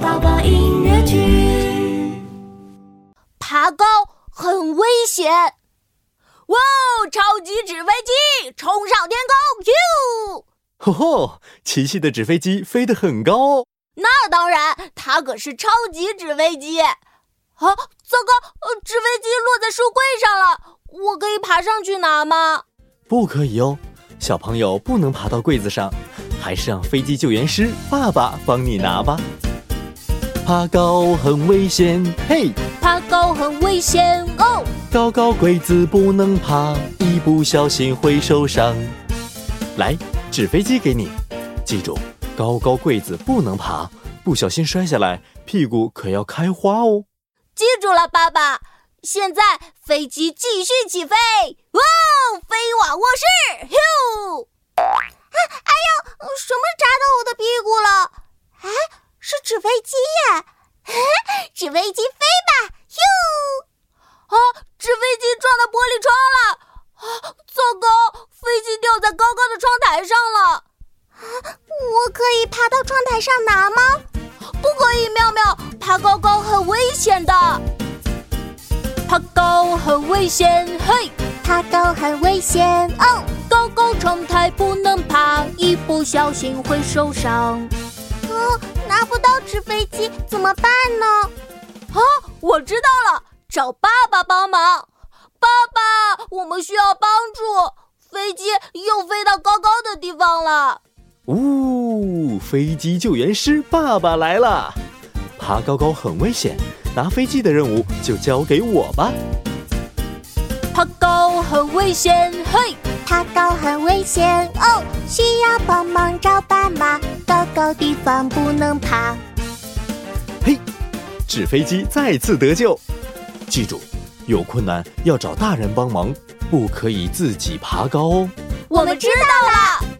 宝宝音乐剧。爬高很危险！哇哦，超级纸飞机冲上天空！哟，吼吼，琪琪的纸飞机飞得很高哦。那当然，它可是超级纸飞机。啊，糟糕，呃，纸飞机落在书柜上了，我可以爬上去拿吗？不可以哦，小朋友不能爬到柜子上，还是让飞机救援师爸爸帮你拿吧。爬高很危险，嘿，爬高很危险哦。高高柜子不能爬，一不小心会受伤。来，纸飞机给你，记住，高高柜子不能爬，不小心摔下来，屁股可要开花哦。记住了，爸爸。现在飞机继续起飞，哇，飞往卧室，咻！啊，哎呦，什么扎到我的屁股了？哎，是纸飞机耶！纸飞机飞吧，哟！啊，纸飞机撞到玻璃窗了！啊，糟糕，飞机掉在高高的窗台上了！啊，我可以爬到窗台上拿吗？不可以，妙妙，爬高高很危险的。爬高很危险，嘿！爬高很危险哦！高高窗台不能爬，一不小心会受伤。哦，拿不到纸飞机怎么办呢？啊，我知道了，找爸爸帮忙。爸爸，我们需要帮助，飞机又飞到高高的地方了。呜，飞机救援师爸爸来了！爬高高很危险。拿飞机的任务就交给我吧。爬高很危险，嘿！爬高很危险哦，需要帮忙找爸妈。高高地方不能爬。纸飞机再次得救。记住，有困难要找大人帮忙，不可以自己爬高哦。我们知道了。